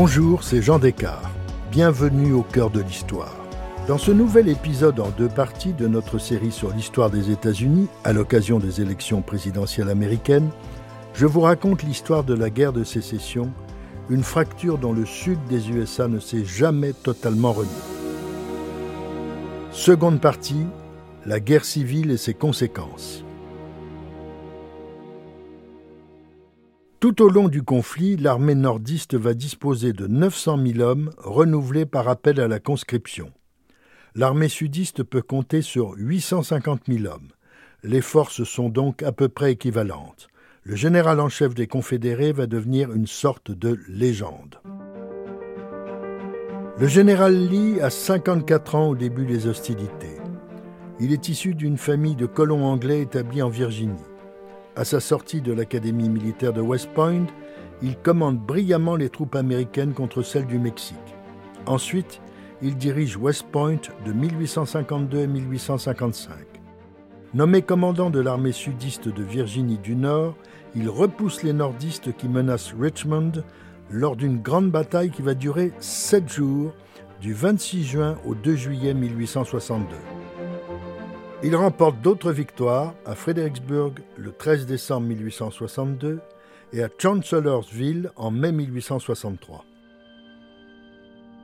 Bonjour, c'est Jean Descartes. Bienvenue au cœur de l'histoire. Dans ce nouvel épisode en deux parties de notre série sur l'histoire des États-Unis, à l'occasion des élections présidentielles américaines, je vous raconte l'histoire de la guerre de sécession, une fracture dont le sud des USA ne s'est jamais totalement remis. Seconde partie, la guerre civile et ses conséquences. Tout au long du conflit, l'armée nordiste va disposer de 900 000 hommes renouvelés par appel à la conscription. L'armée sudiste peut compter sur 850 000 hommes. Les forces sont donc à peu près équivalentes. Le général en chef des Confédérés va devenir une sorte de légende. Le général Lee a 54 ans au début des hostilités. Il est issu d'une famille de colons anglais établis en Virginie. À sa sortie de l'Académie militaire de West Point, il commande brillamment les troupes américaines contre celles du Mexique. Ensuite, il dirige West Point de 1852 à 1855. Nommé commandant de l'armée sudiste de Virginie du Nord, il repousse les nordistes qui menacent Richmond lors d'une grande bataille qui va durer sept jours, du 26 juin au 2 juillet 1862. Il remporte d'autres victoires à Fredericksburg le 13 décembre 1862 et à Chancellorsville en mai 1863.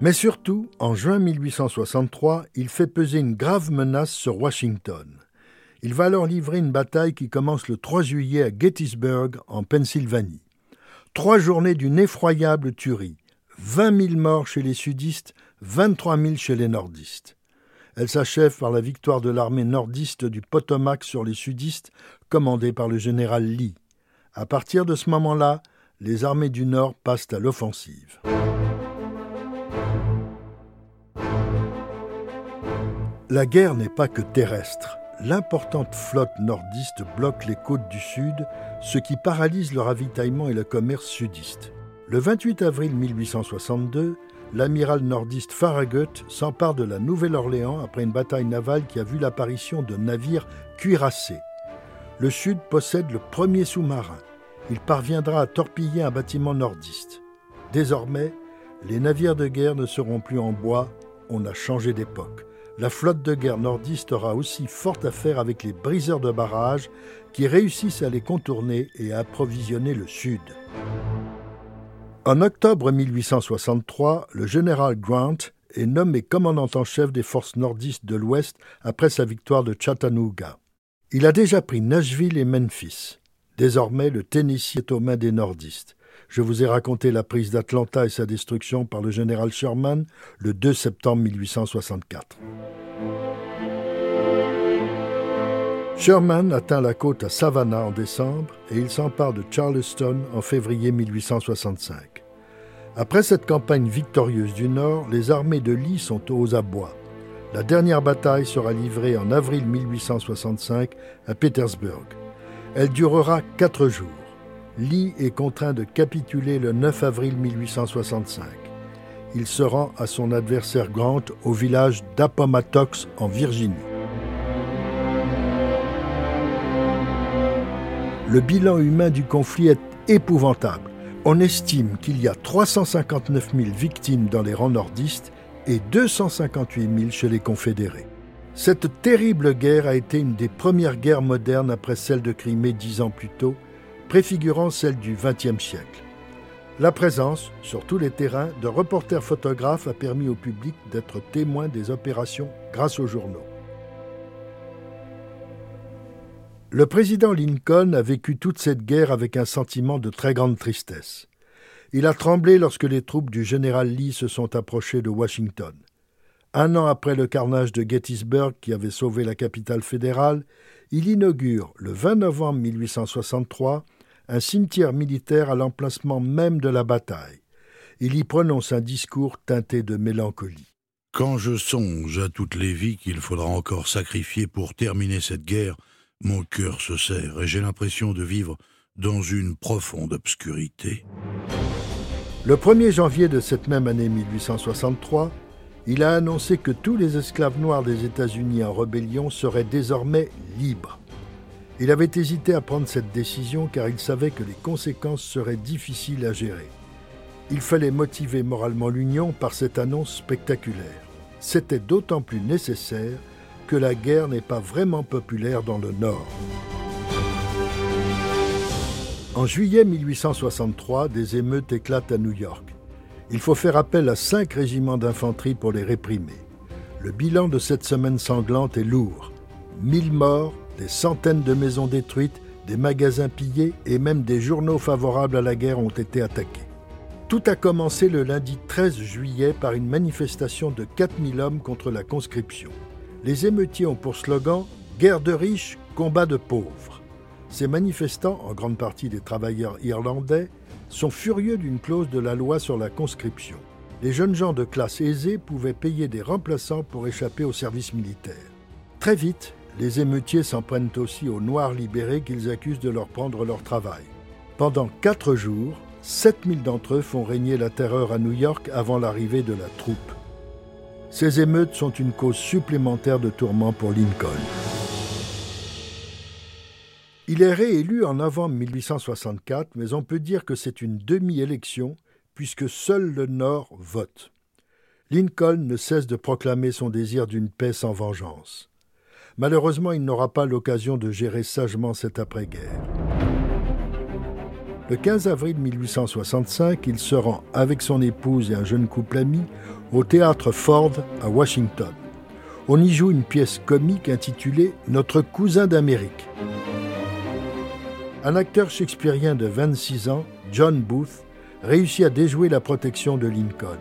Mais surtout, en juin 1863, il fait peser une grave menace sur Washington. Il va alors livrer une bataille qui commence le 3 juillet à Gettysburg, en Pennsylvanie. Trois journées d'une effroyable tuerie. 20 000 morts chez les sudistes, 23 000 chez les nordistes. Elle s'achève par la victoire de l'armée nordiste du Potomac sur les sudistes, commandée par le général Lee. À partir de ce moment-là, les armées du Nord passent à l'offensive. La guerre n'est pas que terrestre. L'importante flotte nordiste bloque les côtes du Sud, ce qui paralyse le ravitaillement et le commerce sudiste. Le 28 avril 1862, l'amiral nordiste Farragut s'empare de la Nouvelle-Orléans après une bataille navale qui a vu l'apparition de navires cuirassés. Le Sud possède le premier sous-marin. Il parviendra à torpiller un bâtiment nordiste. Désormais, les navires de guerre ne seront plus en bois, on a changé d'époque. La flotte de guerre nordiste aura aussi fort à faire avec les briseurs de barrages qui réussissent à les contourner et à approvisionner le Sud. En octobre 1863, le général Grant est nommé commandant en chef des forces nordistes de l'Ouest après sa victoire de Chattanooga. Il a déjà pris Nashville et Memphis. Désormais, le Tennessee est aux mains des nordistes. Je vous ai raconté la prise d'Atlanta et sa destruction par le général Sherman le 2 septembre 1864. Sherman atteint la côte à Savannah en décembre et il s'empare de Charleston en février 1865. Après cette campagne victorieuse du Nord, les armées de Lee sont aux abois. La dernière bataille sera livrée en avril 1865 à Petersburg. Elle durera quatre jours. Lee est contraint de capituler le 9 avril 1865. Il se rend à son adversaire Grant au village d'Appomattox en Virginie. Le bilan humain du conflit est épouvantable. On estime qu'il y a 359 000 victimes dans les rangs nordistes et 258 000 chez les confédérés. Cette terrible guerre a été une des premières guerres modernes après celle de Crimée dix ans plus tôt, préfigurant celle du XXe siècle. La présence, sur tous les terrains, de reporters photographes a permis au public d'être témoin des opérations grâce aux journaux. Le président Lincoln a vécu toute cette guerre avec un sentiment de très grande tristesse. Il a tremblé lorsque les troupes du général Lee se sont approchées de Washington. Un an après le carnage de Gettysburg qui avait sauvé la capitale fédérale, il inaugure, le 20 novembre 1863, un cimetière militaire à l'emplacement même de la bataille. Il y prononce un discours teinté de mélancolie. Quand je songe à toutes les vies qu'il faudra encore sacrifier pour terminer cette guerre, mon cœur se serre et j'ai l'impression de vivre dans une profonde obscurité. Le 1er janvier de cette même année 1863, il a annoncé que tous les esclaves noirs des États-Unis en rébellion seraient désormais libres. Il avait hésité à prendre cette décision car il savait que les conséquences seraient difficiles à gérer. Il fallait motiver moralement l'Union par cette annonce spectaculaire. C'était d'autant plus nécessaire que la guerre n'est pas vraiment populaire dans le Nord. En juillet 1863, des émeutes éclatent à New York. Il faut faire appel à cinq régiments d'infanterie pour les réprimer. Le bilan de cette semaine sanglante est lourd. Mille morts, des centaines de maisons détruites, des magasins pillés et même des journaux favorables à la guerre ont été attaqués. Tout a commencé le lundi 13 juillet par une manifestation de 4000 hommes contre la conscription. Les émeutiers ont pour slogan Guerre de riches, combat de pauvres. Ces manifestants, en grande partie des travailleurs irlandais, sont furieux d'une clause de la loi sur la conscription. Les jeunes gens de classe aisée pouvaient payer des remplaçants pour échapper au service militaire. Très vite, les émeutiers s'en prennent aussi aux Noirs libérés qu'ils accusent de leur prendre leur travail. Pendant quatre jours, 7000 d'entre eux font régner la terreur à New York avant l'arrivée de la troupe. Ces émeutes sont une cause supplémentaire de tourment pour Lincoln. Il est réélu en novembre 1864, mais on peut dire que c'est une demi-élection puisque seul le Nord vote. Lincoln ne cesse de proclamer son désir d'une paix sans vengeance. Malheureusement, il n'aura pas l'occasion de gérer sagement cette après-guerre. Le 15 avril 1865, il se rend avec son épouse et un jeune couple ami au théâtre Ford à Washington. On y joue une pièce comique intitulée Notre cousin d'Amérique. Un acteur shakespearien de 26 ans, John Booth, réussit à déjouer la protection de Lincoln.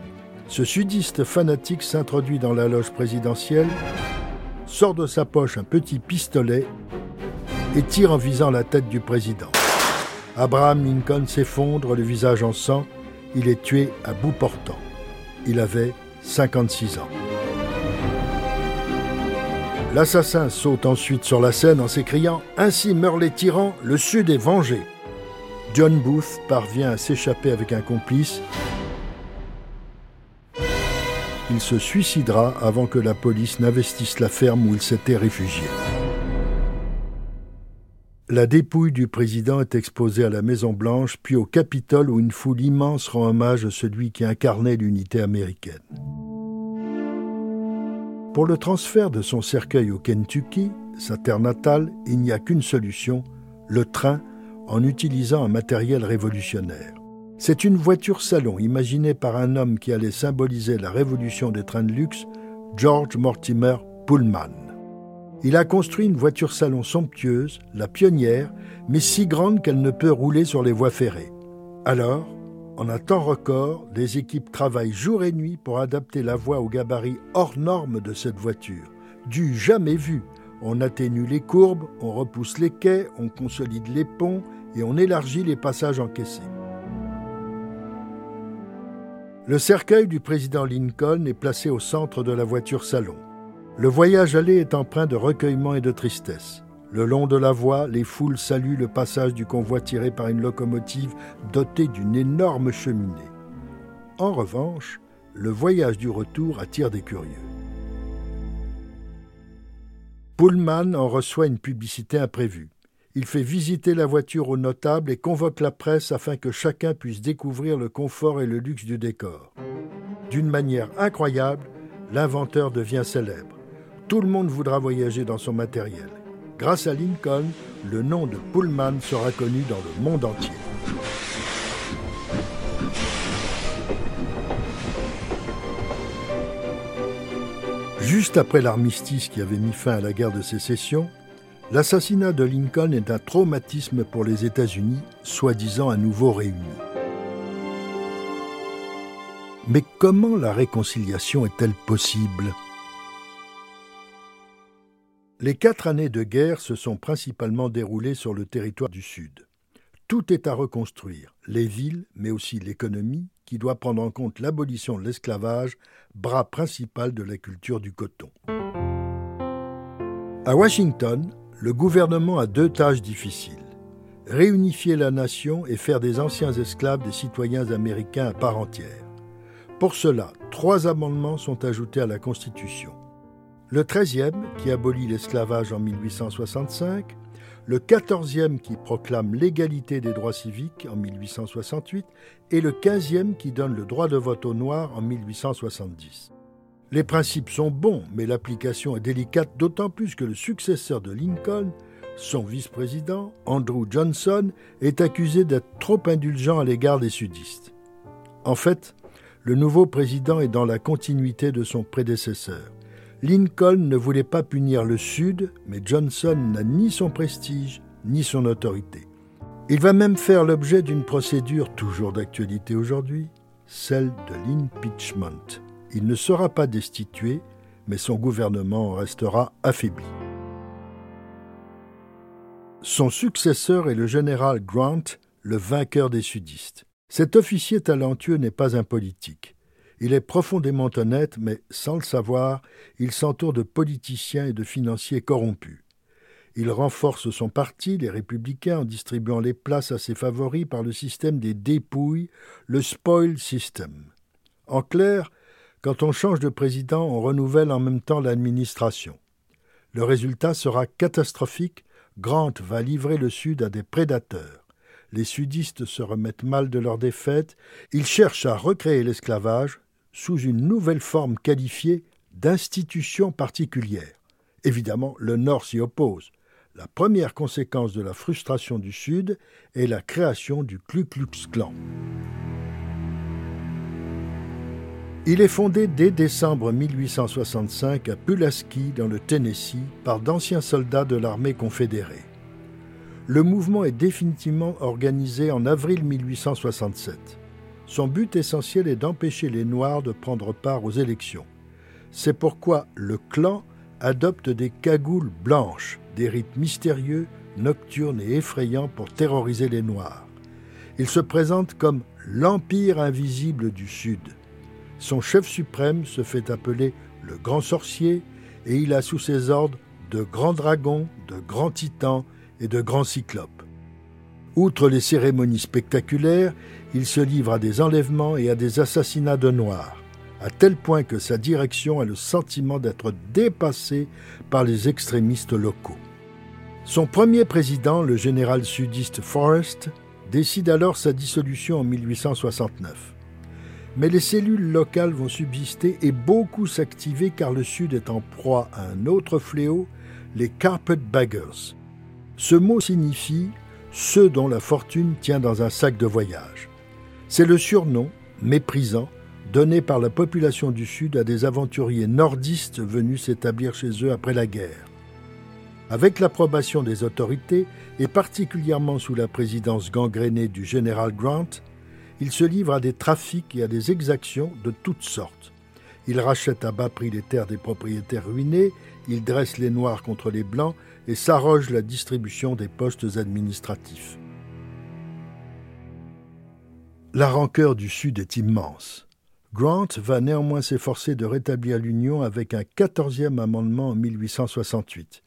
Ce sudiste fanatique s'introduit dans la loge présidentielle, sort de sa poche un petit pistolet et tire en visant la tête du président. Abraham Lincoln s'effondre, le visage en sang. Il est tué à bout portant. Il avait 56 ans. L'assassin saute ensuite sur la scène en s'écriant Ainsi meurent les tyrans, le Sud est vengé. John Booth parvient à s'échapper avec un complice. Il se suicidera avant que la police n'investisse la ferme où il s'était réfugié. La dépouille du président est exposée à la Maison-Blanche, puis au Capitole où une foule immense rend hommage à celui qui incarnait l'unité américaine. Pour le transfert de son cercueil au Kentucky, sa terre natale, il n'y a qu'une solution, le train, en utilisant un matériel révolutionnaire. C'est une voiture salon imaginée par un homme qui allait symboliser la révolution des trains de luxe, George Mortimer Pullman. Il a construit une voiture salon somptueuse, la pionnière, mais si grande qu'elle ne peut rouler sur les voies ferrées. Alors, en un temps record, les équipes travaillent jour et nuit pour adapter la voie au gabarit hors norme de cette voiture, du jamais vu. On atténue les courbes, on repousse les quais, on consolide les ponts et on élargit les passages encaissés. Le cercueil du président Lincoln est placé au centre de la voiture salon. Le voyage aller est empreint de recueillement et de tristesse. Le long de la voie, les foules saluent le passage du convoi tiré par une locomotive dotée d'une énorme cheminée. En revanche, le voyage du retour attire des curieux. Pullman en reçoit une publicité imprévue. Il fait visiter la voiture aux notables et convoque la presse afin que chacun puisse découvrir le confort et le luxe du décor. D'une manière incroyable, l'inventeur devient célèbre. Tout le monde voudra voyager dans son matériel. Grâce à Lincoln, le nom de Pullman sera connu dans le monde entier. Juste après l'armistice qui avait mis fin à la guerre de sécession, l'assassinat de Lincoln est un traumatisme pour les États-Unis, soi-disant à nouveau réunis. Mais comment la réconciliation est-elle possible? Les quatre années de guerre se sont principalement déroulées sur le territoire du Sud. Tout est à reconstruire, les villes, mais aussi l'économie, qui doit prendre en compte l'abolition de l'esclavage, bras principal de la culture du coton. À Washington, le gouvernement a deux tâches difficiles. Réunifier la nation et faire des anciens esclaves des citoyens américains à part entière. Pour cela, trois amendements sont ajoutés à la Constitution. Le 13e, qui abolit l'esclavage en 1865, le 14e qui proclame l'égalité des droits civiques en 1868 et le 15e qui donne le droit de vote aux Noirs en 1870. Les principes sont bons, mais l'application est délicate d'autant plus que le successeur de Lincoln, son vice-président, Andrew Johnson, est accusé d'être trop indulgent à l'égard des sudistes. En fait, le nouveau président est dans la continuité de son prédécesseur. Lincoln ne voulait pas punir le Sud, mais Johnson n'a ni son prestige ni son autorité. Il va même faire l'objet d'une procédure toujours d'actualité aujourd'hui, celle de l'impeachment. Il ne sera pas destitué, mais son gouvernement restera affaibli. Son successeur est le général Grant, le vainqueur des sudistes. Cet officier talentueux n'est pas un politique. Il est profondément honnête, mais sans le savoir, il s'entoure de politiciens et de financiers corrompus. Il renforce son parti, les républicains, en distribuant les places à ses favoris par le système des dépouilles, le spoil system. En clair, quand on change de président, on renouvelle en même temps l'administration. Le résultat sera catastrophique Grant va livrer le Sud à des prédateurs. Les sudistes se remettent mal de leur défaite. Ils cherchent à recréer l'esclavage sous une nouvelle forme qualifiée d'institution particulière. Évidemment, le Nord s'y oppose. La première conséquence de la frustration du Sud est la création du Ku Klux Klan. Il est fondé dès décembre 1865 à Pulaski, dans le Tennessee, par d'anciens soldats de l'armée confédérée. Le mouvement est définitivement organisé en avril 1867. Son but essentiel est d'empêcher les Noirs de prendre part aux élections. C'est pourquoi le clan adopte des cagoules blanches, des rites mystérieux, nocturnes et effrayants pour terroriser les Noirs. Il se présente comme l'Empire invisible du Sud. Son chef suprême se fait appeler le grand sorcier et il a sous ses ordres de grands dragons, de grands titans et de grands cyclopes. Outre les cérémonies spectaculaires, il se livre à des enlèvements et à des assassinats de Noirs, à tel point que sa direction a le sentiment d'être dépassée par les extrémistes locaux. Son premier président, le général sudiste Forrest, décide alors sa dissolution en 1869. Mais les cellules locales vont subsister et beaucoup s'activer car le Sud est en proie à un autre fléau, les carpetbaggers. Ce mot signifie ceux dont la fortune tient dans un sac de voyage. C'est le surnom, méprisant, donné par la population du Sud à des aventuriers nordistes venus s'établir chez eux après la guerre. Avec l'approbation des autorités, et particulièrement sous la présidence gangrénée du général Grant, il se livre à des trafics et à des exactions de toutes sortes. Il rachète à bas prix les terres des propriétaires ruinés, il dresse les Noirs contre les Blancs et s'arroge la distribution des postes administratifs. La rancœur du Sud est immense. Grant va néanmoins s'efforcer de rétablir l'Union avec un quatorzième amendement en 1868.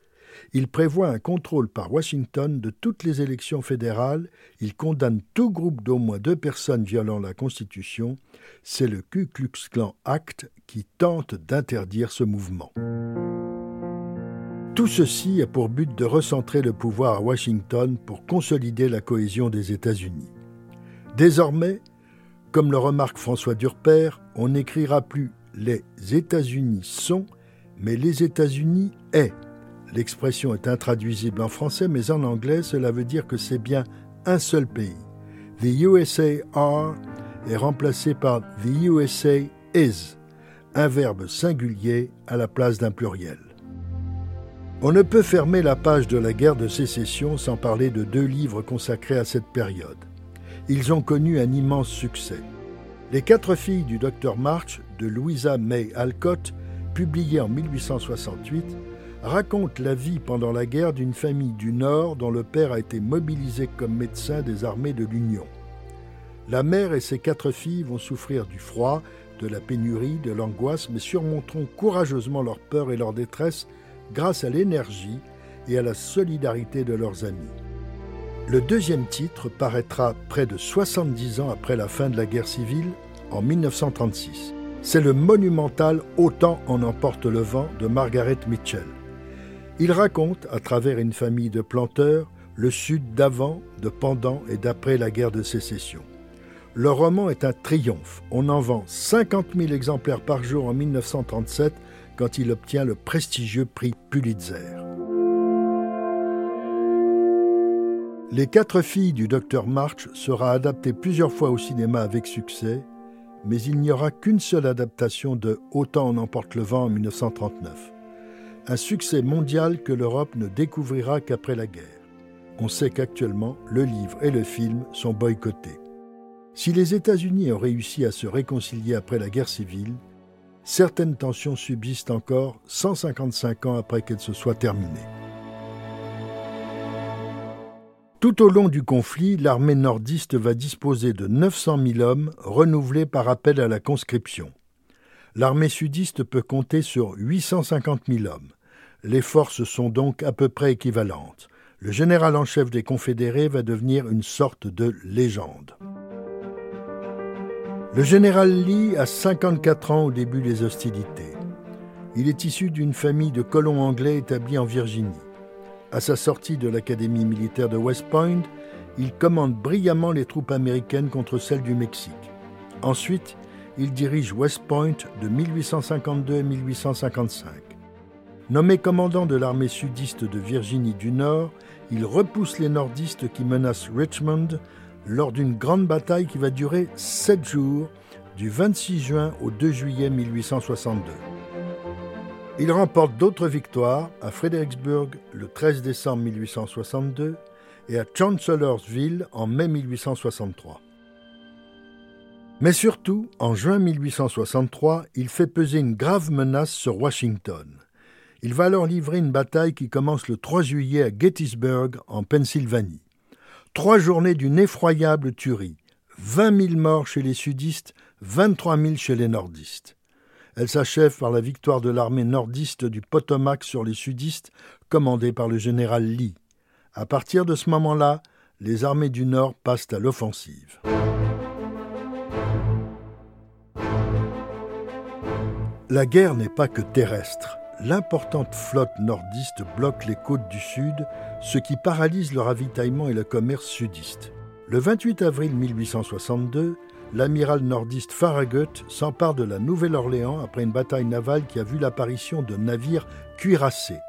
Il prévoit un contrôle par Washington de toutes les élections fédérales. Il condamne tout groupe d'au moins deux personnes violant la Constitution. C'est le Ku Klux Klan Act qui tente d'interdire ce mouvement. Tout ceci a pour but de recentrer le pouvoir à Washington pour consolider la cohésion des États-Unis. Désormais, comme le remarque François Durper, on n'écrira plus les États-Unis sont, mais les États-Unis est. L'expression est intraduisible en français, mais en anglais, cela veut dire que c'est bien un seul pays. The USA are est remplacé par The USA is, un verbe singulier à la place d'un pluriel. On ne peut fermer la page de la guerre de sécession sans parler de deux livres consacrés à cette période. Ils ont connu un immense succès. Les quatre filles du docteur March de Louisa May Alcott, publié en 1868, raconte la vie pendant la guerre d'une famille du Nord dont le père a été mobilisé comme médecin des armées de l'Union. La mère et ses quatre filles vont souffrir du froid, de la pénurie, de l'angoisse, mais surmonteront courageusement leur peur et leur détresse grâce à l'énergie et à la solidarité de leurs amis. Le deuxième titre paraîtra près de 70 ans après la fin de la guerre civile, en 1936. C'est le monumental Autant en emporte le vent de Margaret Mitchell. Il raconte, à travers une famille de planteurs, le Sud d'avant, de pendant et d'après la guerre de sécession. Le roman est un triomphe. On en vend 50 000 exemplaires par jour en 1937 quand il obtient le prestigieux prix Pulitzer. Les quatre filles du docteur March sera adapté plusieurs fois au cinéma avec succès, mais il n'y aura qu'une seule adaptation de Autant en emporte le vent en 1939. Un succès mondial que l'Europe ne découvrira qu'après la guerre. On sait qu'actuellement, le livre et le film sont boycottés. Si les États-Unis ont réussi à se réconcilier après la guerre civile, certaines tensions subsistent encore 155 ans après qu'elles se soient terminées. Tout au long du conflit, l'armée nordiste va disposer de 900 000 hommes renouvelés par appel à la conscription. L'armée sudiste peut compter sur 850 000 hommes. Les forces sont donc à peu près équivalentes. Le général en chef des Confédérés va devenir une sorte de légende. Le général Lee a 54 ans au début des hostilités. Il est issu d'une famille de colons anglais établis en Virginie. À sa sortie de l'Académie militaire de West Point, il commande brillamment les troupes américaines contre celles du Mexique. Ensuite, il dirige West Point de 1852 à 1855. Nommé commandant de l'armée sudiste de Virginie du Nord, il repousse les nordistes qui menacent Richmond lors d'une grande bataille qui va durer sept jours, du 26 juin au 2 juillet 1862. Il remporte d'autres victoires à Fredericksburg le 13 décembre 1862 et à Chancellorsville en mai 1863. Mais surtout, en juin 1863, il fait peser une grave menace sur Washington. Il va alors livrer une bataille qui commence le 3 juillet à Gettysburg, en Pennsylvanie. Trois journées d'une effroyable tuerie. 20 000 morts chez les sudistes, 23 000 chez les nordistes. Elle s'achève par la victoire de l'armée nordiste du Potomac sur les sudistes, commandée par le général Lee. À partir de ce moment-là, les armées du Nord passent à l'offensive. La guerre n'est pas que terrestre. L'importante flotte nordiste bloque les côtes du Sud, ce qui paralyse le ravitaillement et le commerce sudiste. Le 28 avril 1862, l'amiral nordiste Farragut s'empare de la Nouvelle-Orléans après une bataille navale qui a vu l'apparition de navires cuirassés.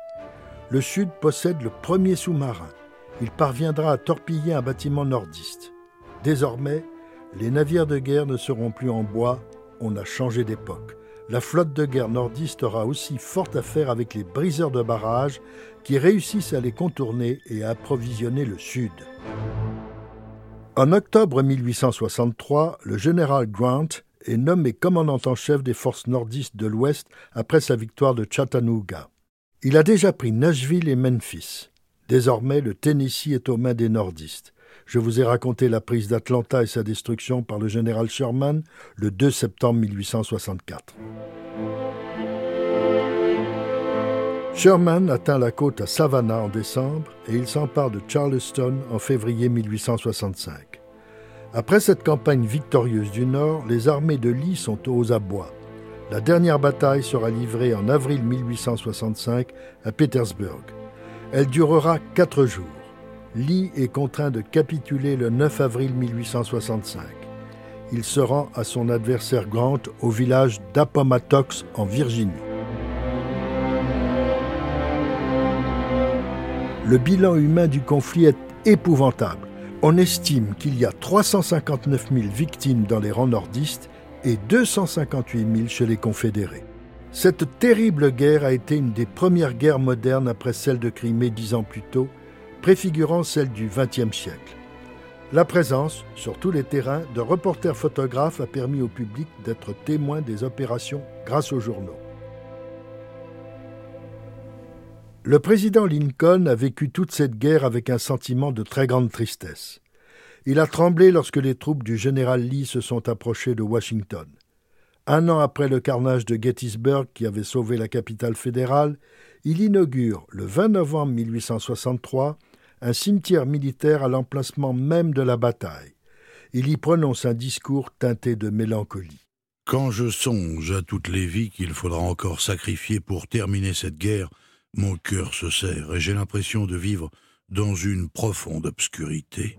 Le Sud possède le premier sous-marin. Il parviendra à torpiller un bâtiment nordiste. Désormais, les navires de guerre ne seront plus en bois, on a changé d'époque. La flotte de guerre nordiste aura aussi fort à faire avec les briseurs de barrages qui réussissent à les contourner et à approvisionner le Sud. En octobre 1863, le général Grant est nommé commandant en chef des forces nordistes de l'Ouest après sa victoire de Chattanooga. Il a déjà pris Nashville et Memphis. Désormais, le Tennessee est aux mains des nordistes. Je vous ai raconté la prise d'Atlanta et sa destruction par le général Sherman le 2 septembre 1864. Sherman atteint la côte à Savannah en décembre et il s'empare de Charleston en février 1865. Après cette campagne victorieuse du Nord, les armées de Lee sont aux abois. La dernière bataille sera livrée en avril 1865 à Petersburg. Elle durera quatre jours. Lee est contraint de capituler le 9 avril 1865. Il se rend à son adversaire Grant au village d'Appomattox en Virginie. Le bilan humain du conflit est épouvantable. On estime qu'il y a 359 000 victimes dans les rangs nordistes et 258 000 chez les confédérés. Cette terrible guerre a été une des premières guerres modernes après celle de Crimée dix ans plus tôt, préfigurant celle du XXe siècle. La présence, sur tous les terrains, de reporters photographes a permis au public d'être témoin des opérations grâce aux journaux. Le président Lincoln a vécu toute cette guerre avec un sentiment de très grande tristesse. Il a tremblé lorsque les troupes du général Lee se sont approchées de Washington. Un an après le carnage de Gettysburg qui avait sauvé la capitale fédérale, il inaugure, le 20 novembre 1863, un cimetière militaire à l'emplacement même de la bataille. Il y prononce un discours teinté de mélancolie. Quand je songe à toutes les vies qu'il faudra encore sacrifier pour terminer cette guerre, mon cœur se serre et j'ai l'impression de vivre dans une profonde obscurité.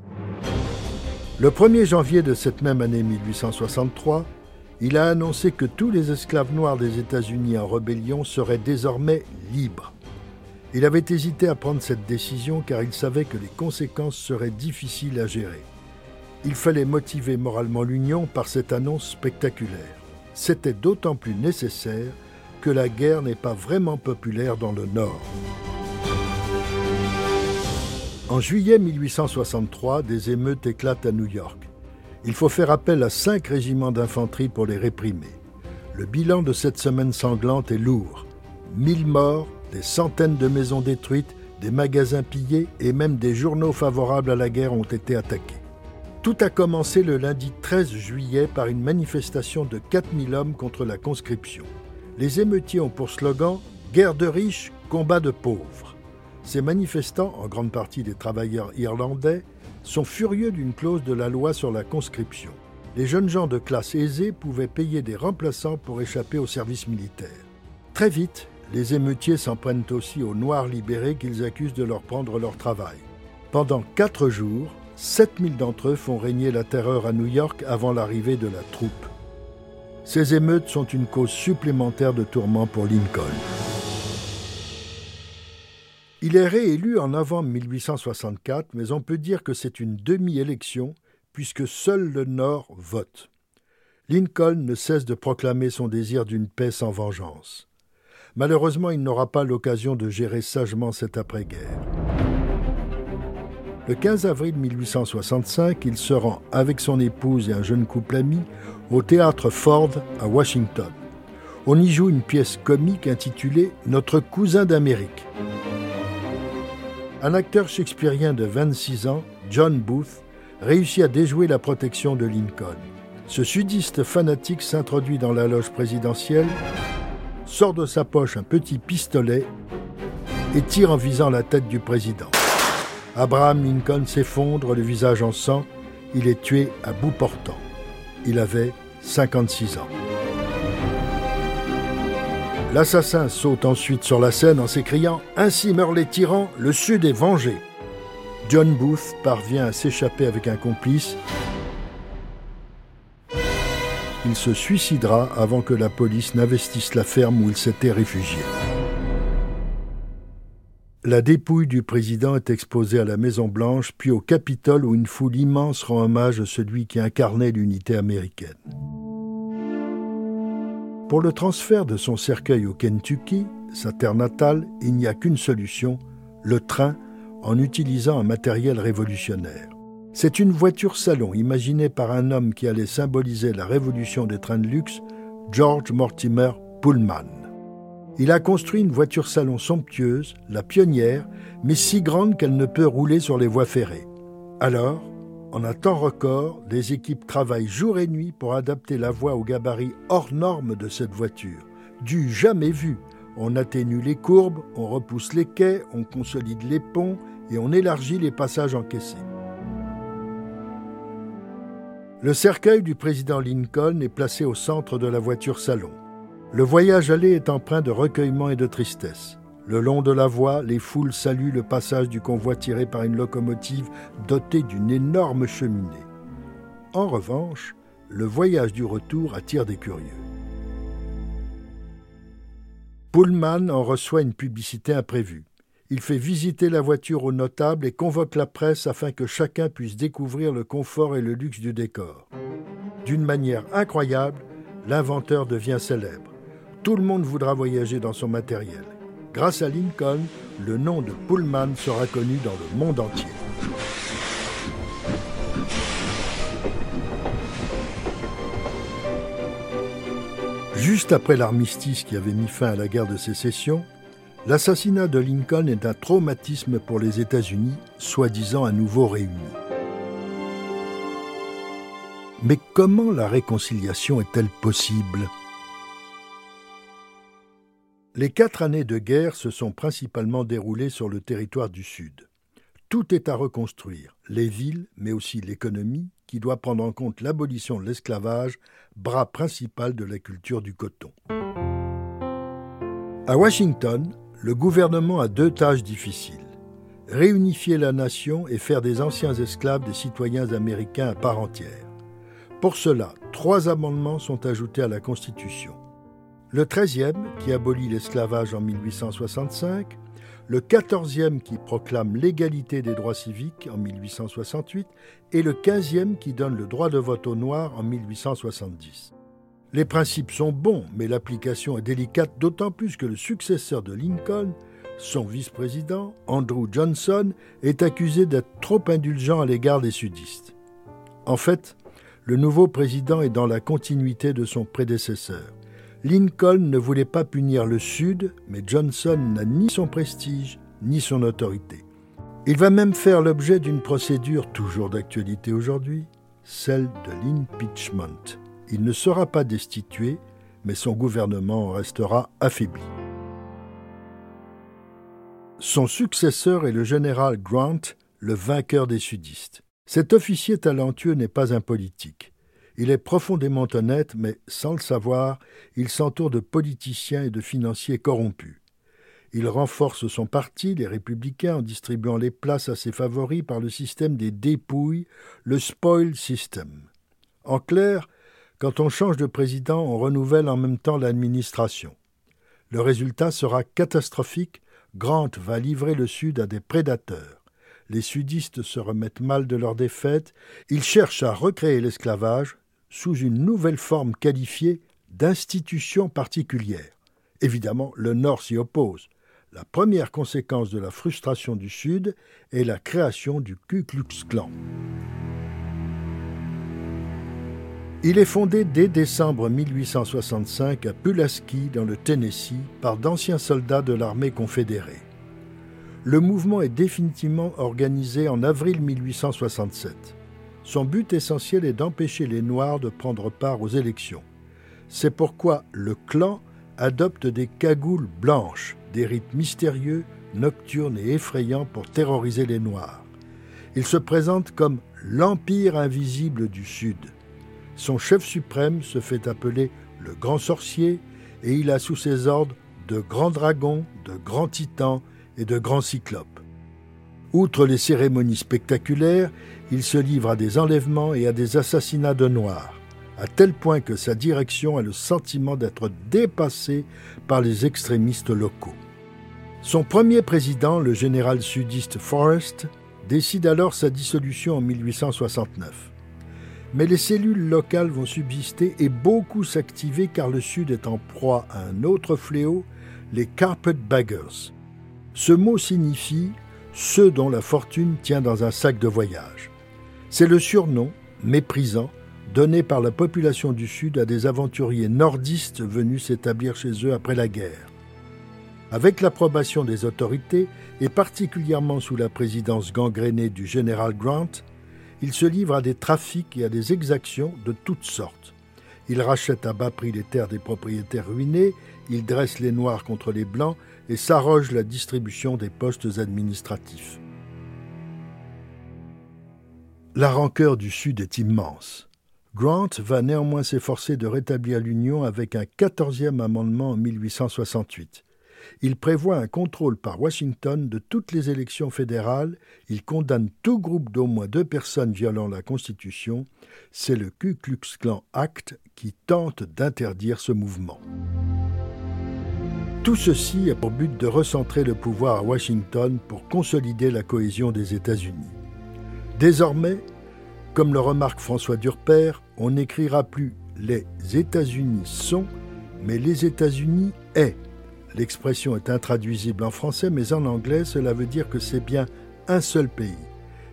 Le 1er janvier de cette même année 1863, il a annoncé que tous les esclaves noirs des États-Unis en rébellion seraient désormais libres. Il avait hésité à prendre cette décision car il savait que les conséquences seraient difficiles à gérer. Il fallait motiver moralement l'Union par cette annonce spectaculaire. C'était d'autant plus nécessaire que la guerre n'est pas vraiment populaire dans le Nord. En juillet 1863, des émeutes éclatent à New York. Il faut faire appel à cinq régiments d'infanterie pour les réprimer. Le bilan de cette semaine sanglante est lourd. Mille morts, des centaines de maisons détruites, des magasins pillés et même des journaux favorables à la guerre ont été attaqués. Tout a commencé le lundi 13 juillet par une manifestation de 4000 hommes contre la conscription. Les émeutiers ont pour slogan Guerre de riches, combat de pauvres. Ces manifestants, en grande partie des travailleurs irlandais, sont furieux d'une clause de la loi sur la conscription. Les jeunes gens de classe aisée pouvaient payer des remplaçants pour échapper au service militaire. Très vite, les émeutiers s'en prennent aussi aux Noirs libérés qu'ils accusent de leur prendre leur travail. Pendant quatre jours, 7000 d'entre eux font régner la terreur à New York avant l'arrivée de la troupe. Ces émeutes sont une cause supplémentaire de tourment pour Lincoln. Il est réélu en novembre 1864, mais on peut dire que c'est une demi-élection, puisque seul le Nord vote. Lincoln ne cesse de proclamer son désir d'une paix sans vengeance. Malheureusement, il n'aura pas l'occasion de gérer sagement cette après-guerre. Le 15 avril 1865, il se rend avec son épouse et un jeune couple ami au théâtre Ford à Washington. On y joue une pièce comique intitulée Notre cousin d'Amérique. Un acteur shakespearien de 26 ans, John Booth, réussit à déjouer la protection de Lincoln. Ce sudiste fanatique s'introduit dans la loge présidentielle, sort de sa poche un petit pistolet et tire en visant la tête du président. Abraham Lincoln s'effondre, le visage en sang. Il est tué à bout portant. Il avait 56 ans. L'assassin saute ensuite sur la scène en s'écriant Ainsi meurent les tyrans, le Sud est vengé. John Booth parvient à s'échapper avec un complice. Il se suicidera avant que la police n'investisse la ferme où il s'était réfugié. La dépouille du président est exposée à la Maison-Blanche, puis au Capitole où une foule immense rend hommage à celui qui incarnait l'unité américaine. Pour le transfert de son cercueil au Kentucky, sa terre natale, il n'y a qu'une solution, le train, en utilisant un matériel révolutionnaire. C'est une voiture salon imaginée par un homme qui allait symboliser la révolution des trains de luxe, George Mortimer Pullman. Il a construit une voiture salon somptueuse, la pionnière, mais si grande qu'elle ne peut rouler sur les voies ferrées. Alors, en un temps record, des équipes travaillent jour et nuit pour adapter la voie au gabarit hors norme de cette voiture. Du jamais vu. On atténue les courbes, on repousse les quais, on consolide les ponts et on élargit les passages encaissés. Le cercueil du président Lincoln est placé au centre de la voiture salon. Le voyage aller est empreint de recueillement et de tristesse. Le long de la voie, les foules saluent le passage du convoi tiré par une locomotive dotée d'une énorme cheminée. En revanche, le voyage du retour attire des curieux. Pullman en reçoit une publicité imprévue. Il fait visiter la voiture aux notables et convoque la presse afin que chacun puisse découvrir le confort et le luxe du décor. D'une manière incroyable, l'inventeur devient célèbre. Tout le monde voudra voyager dans son matériel. Grâce à Lincoln, le nom de Pullman sera connu dans le monde entier. Juste après l'armistice qui avait mis fin à la guerre de sécession, l'assassinat de Lincoln est un traumatisme pour les États-Unis, soi-disant à nouveau réunis. Mais comment la réconciliation est-elle possible? Les quatre années de guerre se sont principalement déroulées sur le territoire du Sud. Tout est à reconstruire, les villes, mais aussi l'économie, qui doit prendre en compte l'abolition de l'esclavage, bras principal de la culture du coton. À Washington, le gouvernement a deux tâches difficiles. Réunifier la nation et faire des anciens esclaves des citoyens américains à part entière. Pour cela, trois amendements sont ajoutés à la Constitution. Le 13e, qui abolit l'esclavage en 1865, le 14e qui proclame l'égalité des droits civiques en 1868 et le 15e qui donne le droit de vote aux Noirs en 1870. Les principes sont bons, mais l'application est délicate d'autant plus que le successeur de Lincoln, son vice-président, Andrew Johnson, est accusé d'être trop indulgent à l'égard des sudistes. En fait, le nouveau président est dans la continuité de son prédécesseur. Lincoln ne voulait pas punir le Sud, mais Johnson n'a ni son prestige ni son autorité. Il va même faire l'objet d'une procédure toujours d'actualité aujourd'hui, celle de l'impeachment. Il ne sera pas destitué, mais son gouvernement restera affaibli. Son successeur est le général Grant, le vainqueur des sudistes. Cet officier talentueux n'est pas un politique. Il est profondément honnête, mais sans le savoir, il s'entoure de politiciens et de financiers corrompus. Il renforce son parti, les républicains, en distribuant les places à ses favoris par le système des dépouilles, le spoil system. En clair, quand on change de président, on renouvelle en même temps l'administration. Le résultat sera catastrophique. Grant va livrer le Sud à des prédateurs les sudistes se remettent mal de leur défaite, ils cherchent à recréer l'esclavage, sous une nouvelle forme qualifiée d'institution particulière. Évidemment, le Nord s'y oppose. La première conséquence de la frustration du Sud est la création du Ku Klux Klan. Il est fondé dès décembre 1865 à Pulaski, dans le Tennessee, par d'anciens soldats de l'armée confédérée. Le mouvement est définitivement organisé en avril 1867. Son but essentiel est d'empêcher les Noirs de prendre part aux élections. C'est pourquoi le clan adopte des cagoules blanches, des rites mystérieux, nocturnes et effrayants pour terroriser les Noirs. Il se présente comme l'Empire invisible du Sud. Son chef suprême se fait appeler le Grand Sorcier et il a sous ses ordres de grands dragons, de grands titans et de grands cyclopes. Outre les cérémonies spectaculaires, il se livre à des enlèvements et à des assassinats de Noirs, à tel point que sa direction a le sentiment d'être dépassée par les extrémistes locaux. Son premier président, le général sudiste Forrest, décide alors sa dissolution en 1869. Mais les cellules locales vont subsister et beaucoup s'activer car le Sud est en proie à un autre fléau, les carpetbaggers. Ce mot signifie ceux dont la fortune tient dans un sac de voyage. C'est le surnom, méprisant, donné par la population du Sud à des aventuriers nordistes venus s'établir chez eux après la guerre. Avec l'approbation des autorités, et particulièrement sous la présidence gangrénée du général Grant, il se livre à des trafics et à des exactions de toutes sortes. Il rachète à bas prix les terres des propriétaires ruinés, il dresse les Noirs contre les Blancs et s'arroge la distribution des postes administratifs. La rancœur du Sud est immense. Grant va néanmoins s'efforcer de rétablir l'Union avec un quatorzième amendement en 1868. Il prévoit un contrôle par Washington de toutes les élections fédérales, il condamne tout groupe d'au moins deux personnes violant la Constitution, c'est le Ku Klux Klan Act qui tente d'interdire ce mouvement. Tout ceci a pour but de recentrer le pouvoir à Washington pour consolider la cohésion des États-Unis. Désormais, comme le remarque François Durper, on n'écrira plus les États-Unis sont, mais les États-Unis est. L'expression est intraduisible en français, mais en anglais, cela veut dire que c'est bien un seul pays.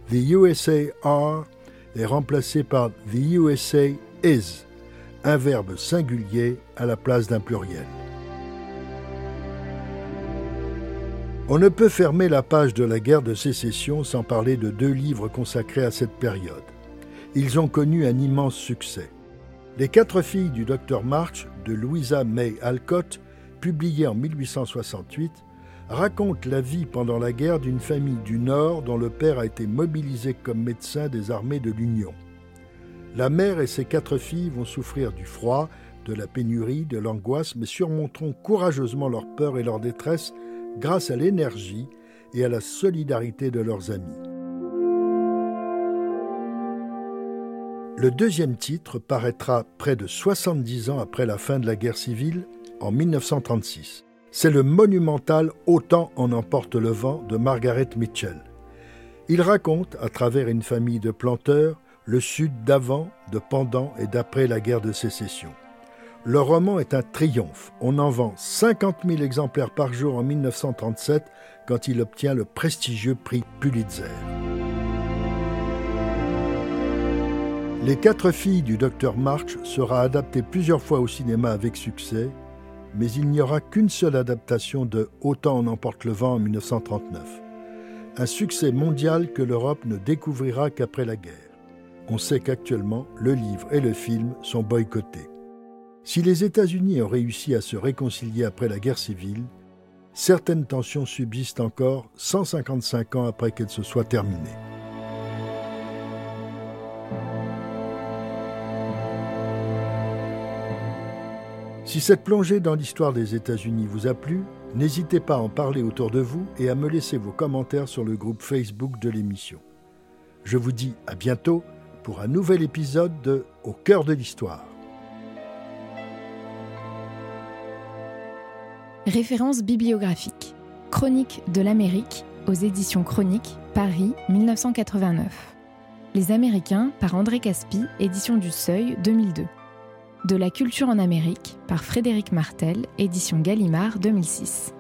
The USA are est remplacé par The USA is, un verbe singulier à la place d'un pluriel. On ne peut fermer la page de la guerre de sécession sans parler de deux livres consacrés à cette période. Ils ont connu un immense succès. Les quatre filles du docteur March de Louisa May Alcott, publié en 1868, racontent la vie pendant la guerre d'une famille du Nord dont le père a été mobilisé comme médecin des armées de l'Union. La mère et ses quatre filles vont souffrir du froid, de la pénurie, de l'angoisse, mais surmonteront courageusement leur peur et leur détresse grâce à l'énergie et à la solidarité de leurs amis. Le deuxième titre paraîtra près de 70 ans après la fin de la guerre civile, en 1936. C'est le monumental Autant en emporte le vent de Margaret Mitchell. Il raconte, à travers une famille de planteurs, le Sud d'avant, de pendant et d'après la guerre de sécession. Le roman est un triomphe. On en vend 50 000 exemplaires par jour en 1937 quand il obtient le prestigieux prix Pulitzer. Les quatre filles du docteur March sera adapté plusieurs fois au cinéma avec succès, mais il n'y aura qu'une seule adaptation de Autant en emporte le vent en 1939. Un succès mondial que l'Europe ne découvrira qu'après la guerre. On sait qu'actuellement, le livre et le film sont boycottés. Si les États-Unis ont réussi à se réconcilier après la guerre civile, certaines tensions subsistent encore 155 ans après qu'elles se soient terminées. Si cette plongée dans l'histoire des États-Unis vous a plu, n'hésitez pas à en parler autour de vous et à me laisser vos commentaires sur le groupe Facebook de l'émission. Je vous dis à bientôt pour un nouvel épisode de Au cœur de l'histoire. Référence bibliographique. Chronique de l'Amérique aux éditions Chroniques, Paris 1989. Les Américains par André Caspi, édition du Seuil 2002. De la culture en Amérique par Frédéric Martel, édition Gallimard 2006.